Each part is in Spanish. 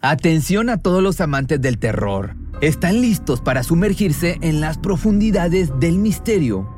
Atención a todos los amantes del terror. ¿Están listos para sumergirse en las profundidades del misterio?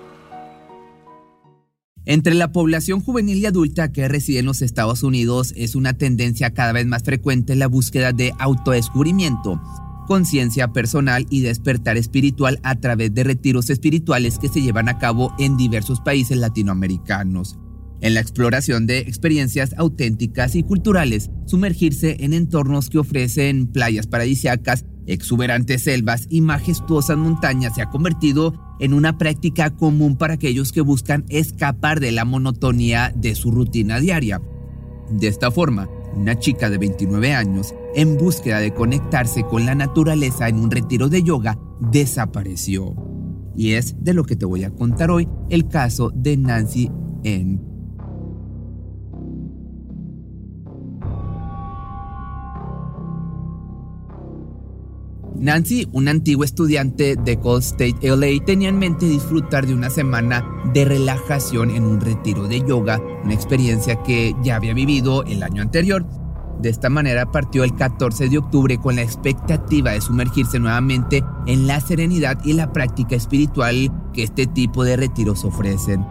Entre la población juvenil y adulta que reside en los Estados Unidos es una tendencia cada vez más frecuente la búsqueda de autodescubrimiento, conciencia personal y despertar espiritual a través de retiros espirituales que se llevan a cabo en diversos países latinoamericanos. En la exploración de experiencias auténticas y culturales, sumergirse en entornos que ofrecen playas paradisiacas, exuberantes selvas y majestuosas montañas se ha convertido en una práctica común para aquellos que buscan escapar de la monotonía de su rutina diaria. De esta forma, una chica de 29 años, en búsqueda de conectarse con la naturaleza en un retiro de yoga, desapareció. Y es de lo que te voy a contar hoy el caso de Nancy N. Nancy, una antigua estudiante de Gold State LA, tenía en mente disfrutar de una semana de relajación en un retiro de yoga, una experiencia que ya había vivido el año anterior. De esta manera partió el 14 de octubre con la expectativa de sumergirse nuevamente en la serenidad y la práctica espiritual que este tipo de retiros ofrecen.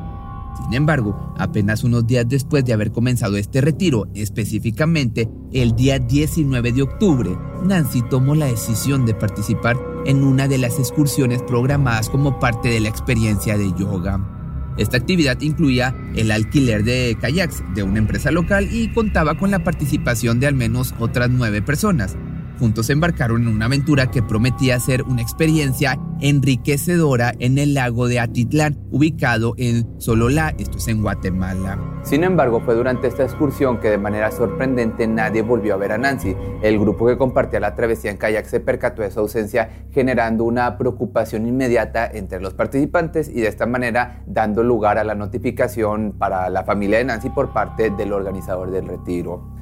Sin embargo, apenas unos días después de haber comenzado este retiro, específicamente el día 19 de octubre, Nancy tomó la decisión de participar en una de las excursiones programadas como parte de la experiencia de yoga. Esta actividad incluía el alquiler de kayaks de una empresa local y contaba con la participación de al menos otras nueve personas, juntos se embarcaron en una aventura que prometía ser una experiencia enriquecedora en el lago de Atitlán, ubicado en Sololá, esto es en Guatemala. Sin embargo, fue durante esta excursión que de manera sorprendente nadie volvió a ver a Nancy. El grupo que compartía la travesía en kayak se percató de su ausencia, generando una preocupación inmediata entre los participantes y de esta manera dando lugar a la notificación para la familia de Nancy por parte del organizador del retiro.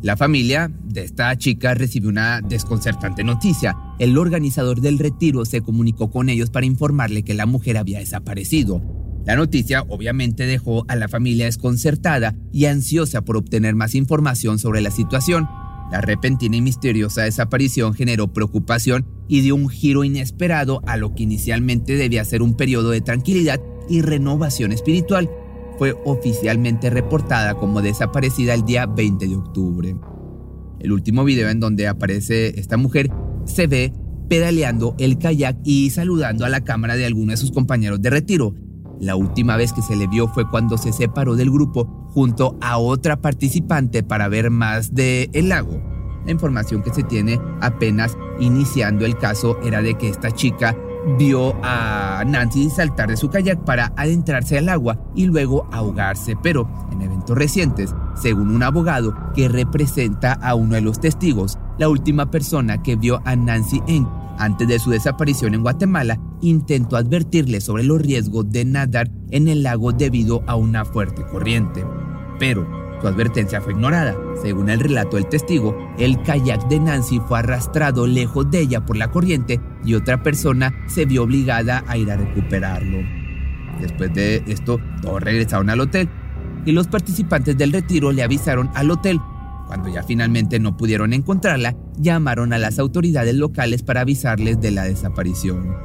La familia de esta chica recibió una desconcertante noticia. El organizador del retiro se comunicó con ellos para informarle que la mujer había desaparecido. La noticia obviamente dejó a la familia desconcertada y ansiosa por obtener más información sobre la situación. La repentina y misteriosa desaparición generó preocupación y dio un giro inesperado a lo que inicialmente debía ser un periodo de tranquilidad y renovación espiritual fue oficialmente reportada como desaparecida el día 20 de octubre. El último video en donde aparece esta mujer se ve pedaleando el kayak y saludando a la cámara de alguno de sus compañeros de retiro. La última vez que se le vio fue cuando se separó del grupo junto a otra participante para ver más de el lago. La información que se tiene apenas iniciando el caso era de que esta chica vio a Nancy saltar de su kayak para adentrarse al agua y luego ahogarse, pero en eventos recientes, según un abogado que representa a uno de los testigos, la última persona que vio a Nancy Eng antes de su desaparición en Guatemala intentó advertirle sobre los riesgos de nadar en el lago debido a una fuerte corriente. Pero su advertencia fue ignorada. Según el relato del testigo, el kayak de Nancy fue arrastrado lejos de ella por la corriente y otra persona se vio obligada a ir a recuperarlo. Después de esto, todos regresaron al hotel y los participantes del retiro le avisaron al hotel. Cuando ya finalmente no pudieron encontrarla, llamaron a las autoridades locales para avisarles de la desaparición.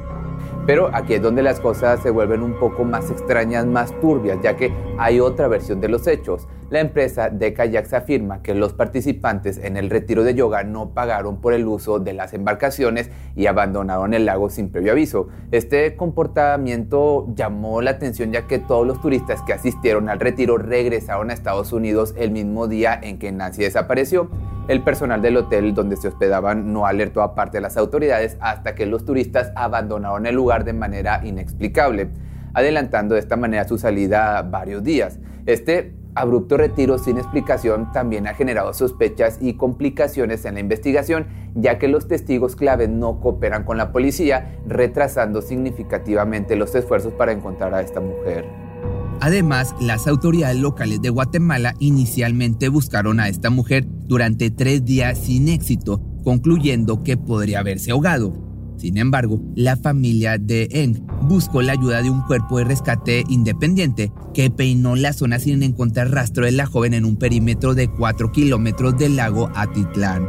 Pero aquí es donde las cosas se vuelven un poco más extrañas, más turbias, ya que hay otra versión de los hechos. La empresa de kayaks afirma que los participantes en el retiro de yoga no pagaron por el uso de las embarcaciones y abandonaron el lago sin previo aviso. Este comportamiento llamó la atención ya que todos los turistas que asistieron al retiro regresaron a Estados Unidos el mismo día en que Nancy desapareció. El personal del hotel donde se hospedaban no alertó a parte de las autoridades hasta que los turistas abandonaron el lugar de manera inexplicable, adelantando de esta manera su salida varios días. Este abrupto retiro sin explicación también ha generado sospechas y complicaciones en la investigación, ya que los testigos clave no cooperan con la policía, retrasando significativamente los esfuerzos para encontrar a esta mujer. Además, las autoridades locales de Guatemala inicialmente buscaron a esta mujer durante tres días sin éxito, concluyendo que podría haberse ahogado. Sin embargo, la familia de Eng buscó la ayuda de un cuerpo de rescate independiente que peinó la zona sin encontrar rastro de la joven en un perímetro de 4 kilómetros del lago Atitlán.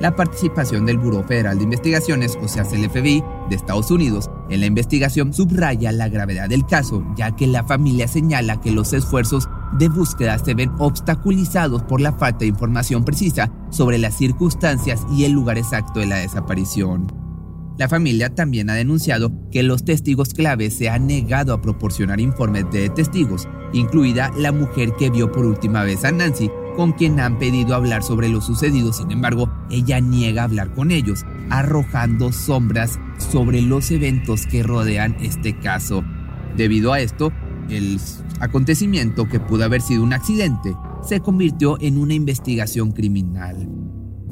La participación del Buró Federal de Investigaciones, o sea, el FBI, de Estados Unidos, en la investigación subraya la gravedad del caso, ya que la familia señala que los esfuerzos de búsqueda se ven obstaculizados por la falta de información precisa sobre las circunstancias y el lugar exacto de la desaparición. La familia también ha denunciado que los testigos clave se han negado a proporcionar informes de testigos, incluida la mujer que vio por última vez a Nancy, con quien han pedido hablar sobre lo sucedido. Sin embargo, ella niega hablar con ellos, arrojando sombras sobre los eventos que rodean este caso. Debido a esto, el acontecimiento que pudo haber sido un accidente se convirtió en una investigación criminal.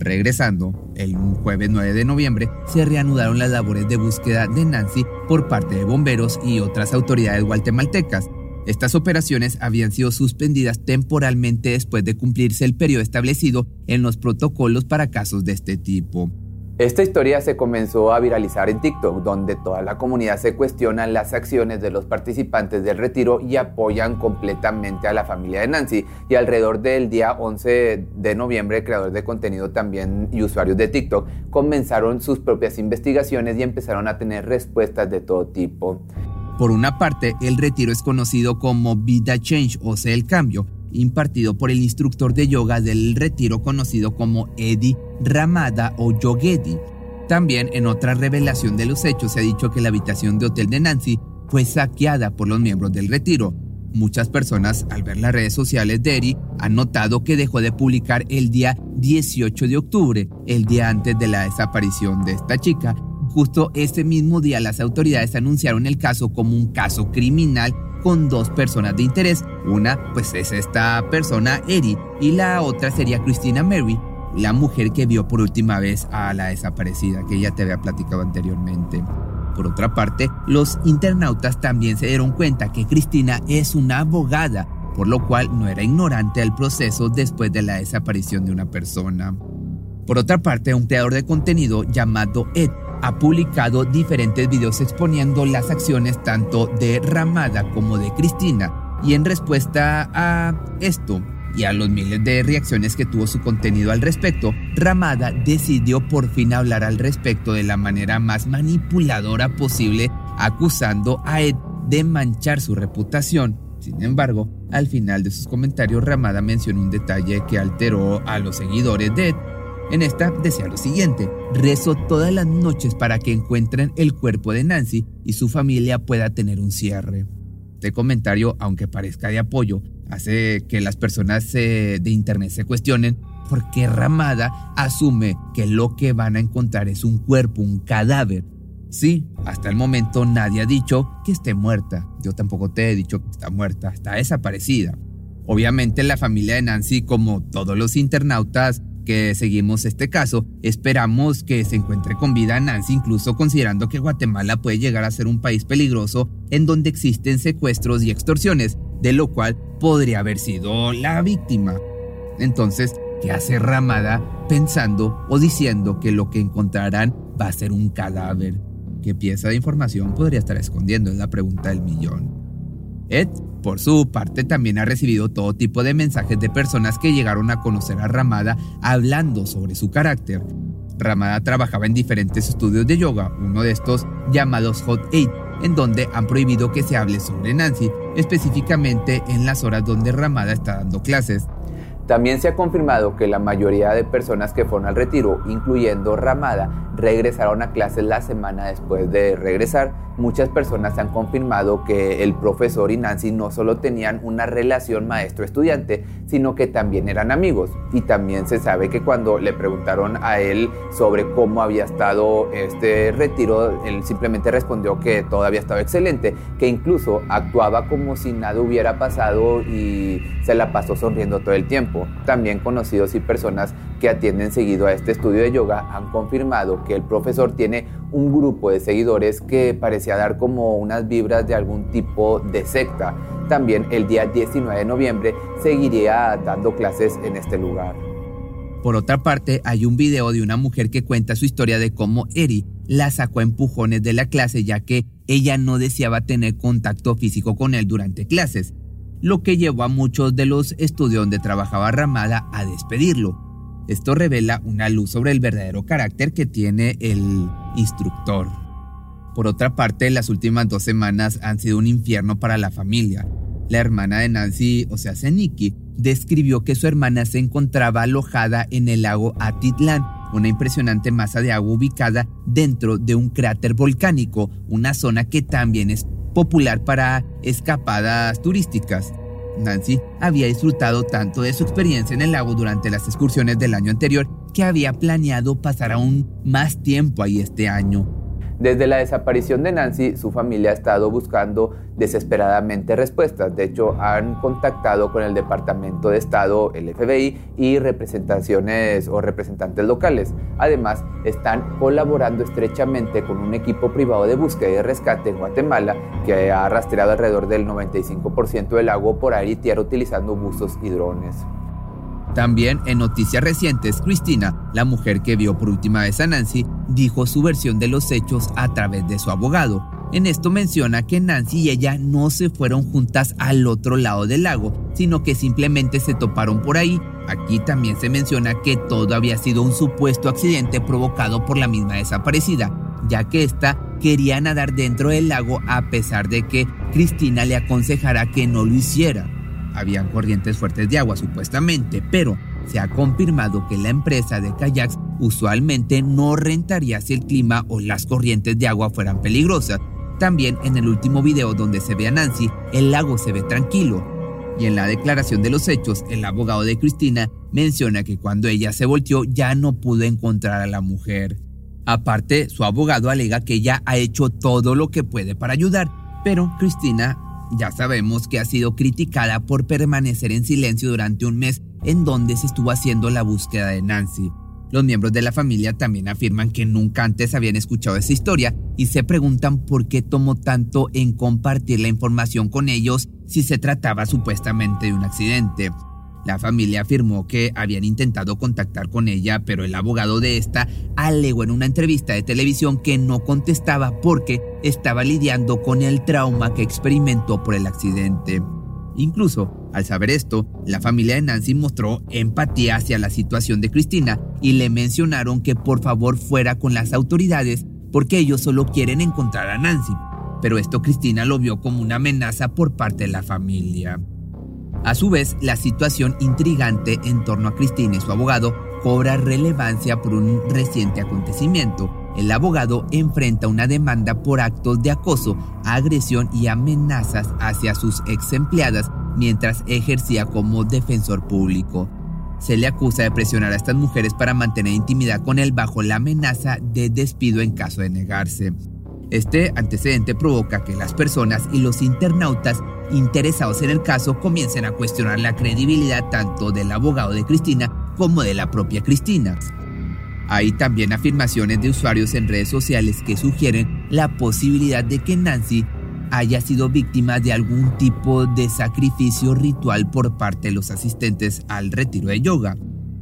Regresando, el jueves 9 de noviembre se reanudaron las labores de búsqueda de Nancy por parte de bomberos y otras autoridades guatemaltecas. Estas operaciones habían sido suspendidas temporalmente después de cumplirse el periodo establecido en los protocolos para casos de este tipo. Esta historia se comenzó a viralizar en TikTok, donde toda la comunidad se cuestiona las acciones de los participantes del retiro y apoyan completamente a la familia de Nancy. Y alrededor del día 11 de noviembre, creadores de contenido también y usuarios de TikTok comenzaron sus propias investigaciones y empezaron a tener respuestas de todo tipo. Por una parte, el retiro es conocido como Vida Change, o sea, el cambio, impartido por el instructor de yoga del retiro conocido como Eddie Ramada o Yogedi. También en otra revelación de los hechos se ha dicho que la habitación de hotel de Nancy fue saqueada por los miembros del retiro. Muchas personas al ver las redes sociales de Eddie han notado que dejó de publicar el día 18 de octubre, el día antes de la desaparición de esta chica. Justo ese mismo día las autoridades anunciaron el caso como un caso criminal con dos personas de interés. Una, pues es esta persona, Eddie, y la otra sería Christina Mary, la mujer que vio por última vez a la desaparecida, que ya te había platicado anteriormente. Por otra parte, los internautas también se dieron cuenta que Cristina es una abogada, por lo cual no era ignorante al proceso después de la desaparición de una persona. Por otra parte, un creador de contenido llamado Ed ha publicado diferentes videos exponiendo las acciones tanto de Ramada como de Cristina. Y en respuesta a esto y a los miles de reacciones que tuvo su contenido al respecto, Ramada decidió por fin hablar al respecto de la manera más manipuladora posible, acusando a Ed de manchar su reputación. Sin embargo, al final de sus comentarios, Ramada mencionó un detalle que alteró a los seguidores de Ed en esta decía lo siguiente, rezo todas las noches para que encuentren el cuerpo de Nancy y su familia pueda tener un cierre. Este comentario, aunque parezca de apoyo, hace que las personas de internet se cuestionen por qué Ramada asume que lo que van a encontrar es un cuerpo, un cadáver. Sí, hasta el momento nadie ha dicho que esté muerta. Yo tampoco te he dicho que está muerta, está desaparecida. Obviamente la familia de Nancy, como todos los internautas, que seguimos este caso, esperamos que se encuentre con vida Nancy, incluso considerando que Guatemala puede llegar a ser un país peligroso en donde existen secuestros y extorsiones, de lo cual podría haber sido la víctima. Entonces, ¿qué hace Ramada pensando o diciendo que lo que encontrarán va a ser un cadáver? ¿Qué pieza de información podría estar escondiendo? Es la pregunta del millón. Ed, por su parte, también ha recibido todo tipo de mensajes de personas que llegaron a conocer a Ramada hablando sobre su carácter. Ramada trabajaba en diferentes estudios de yoga, uno de estos llamados Hot Eight, en donde han prohibido que se hable sobre Nancy, específicamente en las horas donde Ramada está dando clases. También se ha confirmado que la mayoría de personas que fueron al retiro, incluyendo Ramada, regresaron a clases la semana después de regresar. Muchas personas han confirmado que el profesor y Nancy no solo tenían una relación maestro-estudiante, sino que también eran amigos. Y también se sabe que cuando le preguntaron a él sobre cómo había estado este retiro, él simplemente respondió que todo había estado excelente, que incluso actuaba como si nada hubiera pasado y se la pasó sonriendo todo el tiempo. También conocidos y personas que atienden seguido a este estudio de yoga han confirmado que el profesor tiene un grupo de seguidores que parecía dar como unas vibras de algún tipo de secta. También el día 19 de noviembre seguiría dando clases en este lugar. Por otra parte, hay un video de una mujer que cuenta su historia de cómo Eri la sacó a empujones de la clase ya que ella no deseaba tener contacto físico con él durante clases, lo que llevó a muchos de los estudios donde trabajaba Ramada a despedirlo. Esto revela una luz sobre el verdadero carácter que tiene el instructor. Por otra parte, las últimas dos semanas han sido un infierno para la familia. La hermana de Nancy, o sea, Nikki, describió que su hermana se encontraba alojada en el lago Atitlán, una impresionante masa de agua ubicada dentro de un cráter volcánico, una zona que también es popular para escapadas turísticas. Nancy había disfrutado tanto de su experiencia en el lago durante las excursiones del año anterior que había planeado pasar aún más tiempo ahí este año. Desde la desaparición de Nancy, su familia ha estado buscando desesperadamente respuestas. De hecho, han contactado con el Departamento de Estado, el FBI y representaciones o representantes locales. Además, están colaborando estrechamente con un equipo privado de búsqueda y rescate en Guatemala que ha rastreado alrededor del 95% del lago por aire y tierra utilizando buzos y drones. También en noticias recientes, Cristina, la mujer que vio por última vez a Nancy, dijo su versión de los hechos a través de su abogado. En esto menciona que Nancy y ella no se fueron juntas al otro lado del lago, sino que simplemente se toparon por ahí. Aquí también se menciona que todo había sido un supuesto accidente provocado por la misma desaparecida, ya que ésta quería nadar dentro del lago a pesar de que Cristina le aconsejara que no lo hiciera. Habían corrientes fuertes de agua supuestamente, pero se ha confirmado que la empresa de kayaks usualmente no rentaría si el clima o las corrientes de agua fueran peligrosas. También en el último video donde se ve a Nancy, el lago se ve tranquilo. Y en la declaración de los hechos, el abogado de Cristina menciona que cuando ella se volteó ya no pudo encontrar a la mujer. Aparte, su abogado alega que ella ha hecho todo lo que puede para ayudar, pero Cristina ya sabemos que ha sido criticada por permanecer en silencio durante un mes en donde se estuvo haciendo la búsqueda de Nancy. Los miembros de la familia también afirman que nunca antes habían escuchado esa historia y se preguntan por qué tomó tanto en compartir la información con ellos si se trataba supuestamente de un accidente. La familia afirmó que habían intentado contactar con ella, pero el abogado de esta alegó en una entrevista de televisión que no contestaba porque estaba lidiando con el trauma que experimentó por el accidente. Incluso, al saber esto, la familia de Nancy mostró empatía hacia la situación de Cristina y le mencionaron que por favor fuera con las autoridades porque ellos solo quieren encontrar a Nancy. Pero esto Cristina lo vio como una amenaza por parte de la familia. A su vez, la situación intrigante en torno a Cristina y su abogado cobra relevancia por un reciente acontecimiento. El abogado enfrenta una demanda por actos de acoso, agresión y amenazas hacia sus ex empleadas mientras ejercía como defensor público. Se le acusa de presionar a estas mujeres para mantener intimidad con él bajo la amenaza de despido en caso de negarse. Este antecedente provoca que las personas y los internautas interesados en el caso comiencen a cuestionar la credibilidad tanto del abogado de Cristina como de la propia Cristina. Hay también afirmaciones de usuarios en redes sociales que sugieren la posibilidad de que Nancy haya sido víctima de algún tipo de sacrificio ritual por parte de los asistentes al retiro de yoga.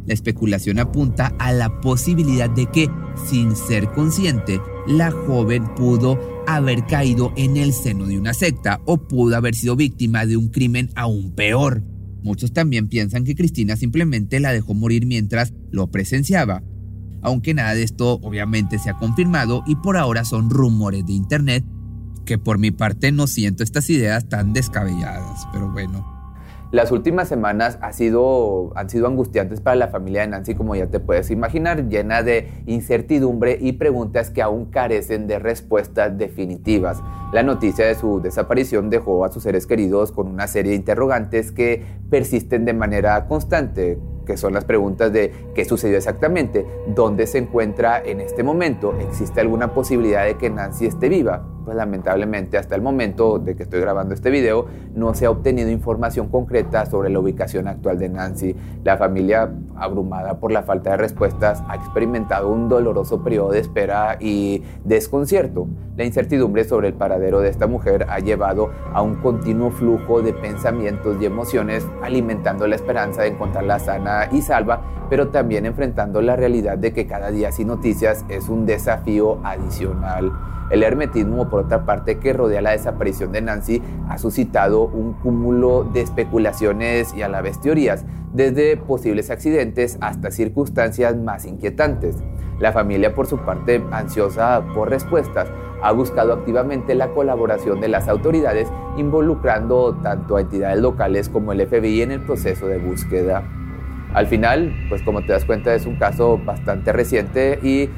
La especulación apunta a la posibilidad de que, sin ser consciente, la joven pudo haber caído en el seno de una secta o pudo haber sido víctima de un crimen aún peor. Muchos también piensan que Cristina simplemente la dejó morir mientras lo presenciaba. Aunque nada de esto obviamente se ha confirmado y por ahora son rumores de internet aunque por mi parte no siento estas ideas tan descabelladas, pero bueno. Las últimas semanas ha sido, han sido angustiantes para la familia de Nancy, como ya te puedes imaginar, llena de incertidumbre y preguntas que aún carecen de respuestas definitivas. La noticia de su desaparición dejó a sus seres queridos con una serie de interrogantes que persisten de manera constante que son las preguntas de qué sucedió exactamente, dónde se encuentra en este momento, existe alguna posibilidad de que Nancy esté viva. Pues lamentablemente hasta el momento de que estoy grabando este video no se ha obtenido información concreta sobre la ubicación actual de Nancy. La familia, abrumada por la falta de respuestas, ha experimentado un doloroso periodo de espera y desconcierto. La incertidumbre sobre el paradero de esta mujer ha llevado a un continuo flujo de pensamientos y emociones, alimentando la esperanza de encontrarla sana y salva, pero también enfrentando la realidad de que cada día sin noticias es un desafío adicional. El hermetismo, por otra parte, que rodea la desaparición de Nancy, ha suscitado un cúmulo de especulaciones y a la vez teorías, desde posibles accidentes hasta circunstancias más inquietantes. La familia, por su parte, ansiosa por respuestas, ha buscado activamente la colaboración de las autoridades, involucrando tanto a entidades locales como el FBI en el proceso de búsqueda. Al final, pues como te das cuenta, es un caso bastante reciente y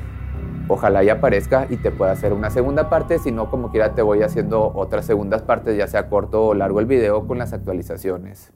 ojalá ya aparezca y te pueda hacer una segunda parte, si no, como quiera te voy haciendo otras segundas partes, ya sea corto o largo el video con las actualizaciones.